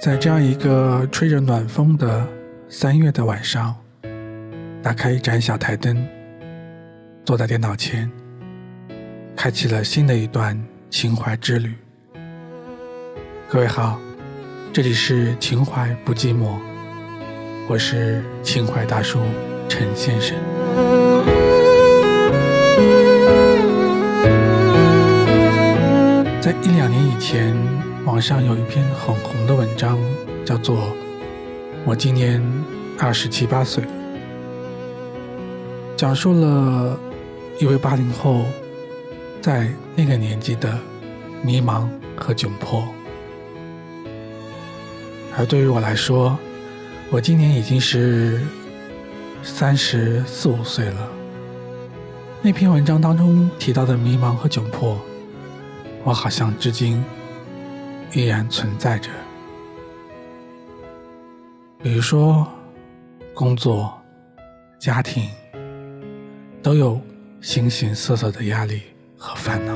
在这样一个吹着暖风的三月的晚上，打开一盏小台灯，坐在电脑前，开启了新的一段情怀之旅。各位好，这里是情怀不寂寞，我是情怀大叔陈先生。在一两年以前，网上有一篇很红的文章，叫做《我今年二十七八岁》，讲述了一位八零后在那个年纪的迷茫和窘迫。而对于我来说，我今年已经是三十四五岁了。那篇文章当中提到的迷茫和窘迫。我好像至今依然存在着，比如说工作、家庭，都有形形色色的压力和烦恼。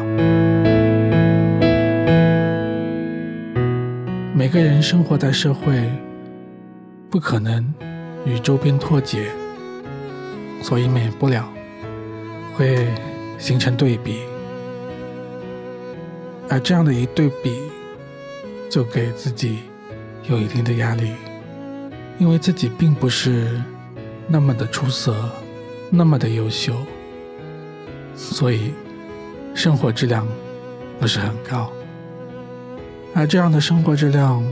每个人生活在社会，不可能与周边脱节，所以免不了会形成对比。而这样的一对比，就给自己有一定的压力，因为自己并不是那么的出色，那么的优秀，所以生活质量不是很高。而这样的生活质量，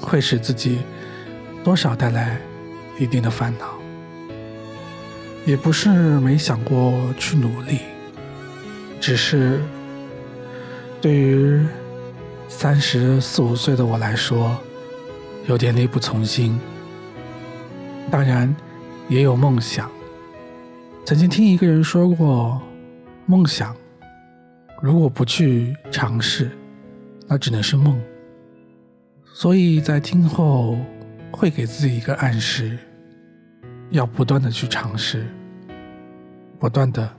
会使自己多少带来一定的烦恼，也不是没想过去努力，只是。对于三十四五岁的我来说，有点力不从心。当然，也有梦想。曾经听一个人说过，梦想如果不去尝试，那只能是梦。所以在听后会给自己一个暗示，要不断的去尝试，不断的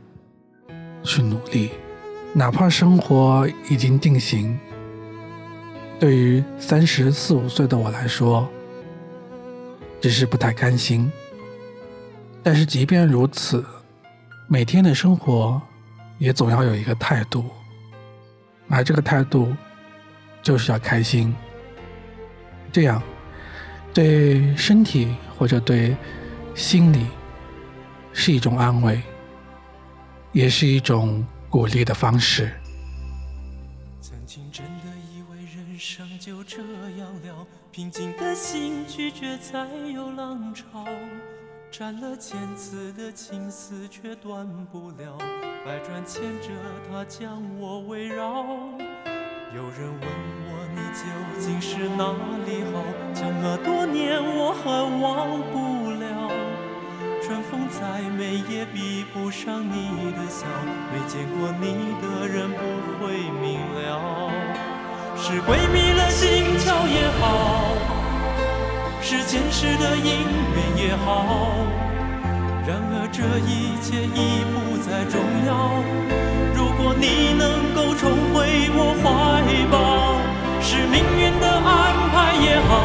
去努力。哪怕生活已经定型，对于三十四五岁的我来说，只是不太甘心。但是即便如此，每天的生活也总要有一个态度，而这个态度就是要开心。这样对身体或者对心理是一种安慰，也是一种。鼓励的方式。平静的心拒绝再有浪潮，斩了千次的情丝却断不了，百转千折它将我围绕。有人问我你究竟是哪里好，这么多年我还忘不了。春风再美也比不上你的笑，没见过你的人不会明了。是鬼迷了心窍也好，是前世的因缘也好，然而这一切已不再重要。如果你能够重回我怀抱，是命运的安排也好，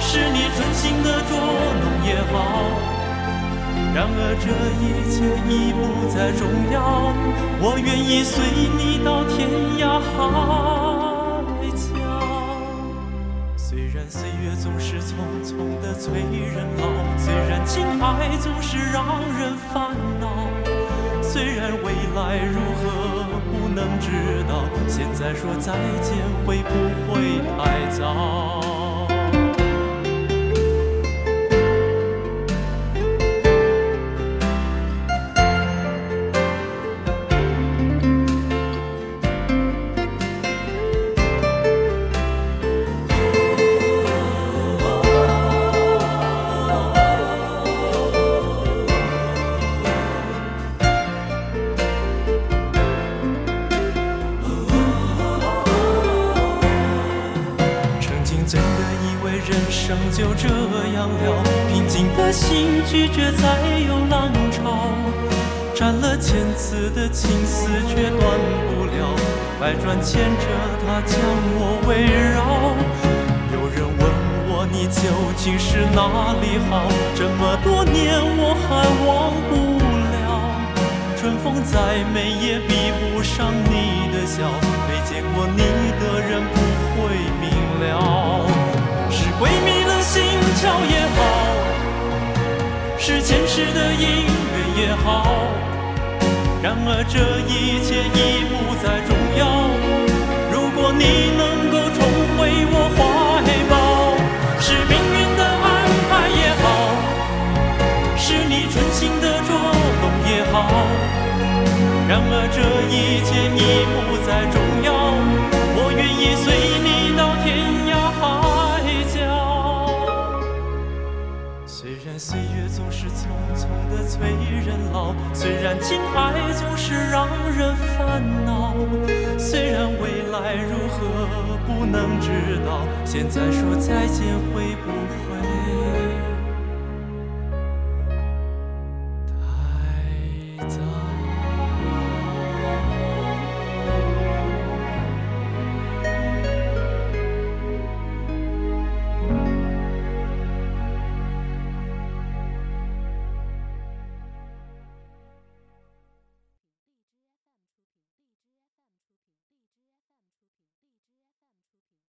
是你存心的捉弄也好。然而这一切已不再重要，我愿意随你到天涯海虽然岁月总是匆匆的催人老，虽然情爱总是让人烦恼，虽然未来如何不能知道，现在说再见会不会太早？生就这样了，平静的心拒绝再有浪潮，斩了千次的情丝却断不了，百转千折它将我围绕。有人问我你究竟是哪里好？这么多年我还忘不了。春风再美也比不上你的笑，没见过你的人不会明了。的因缘也好，然而这一切已不再重要。如果你能够重回我怀抱，是命运的安排也好，是你存心的捉弄也好，然而这一切已情爱总是让人烦恼虽然未来如何不能知道现在说再见会不会太早？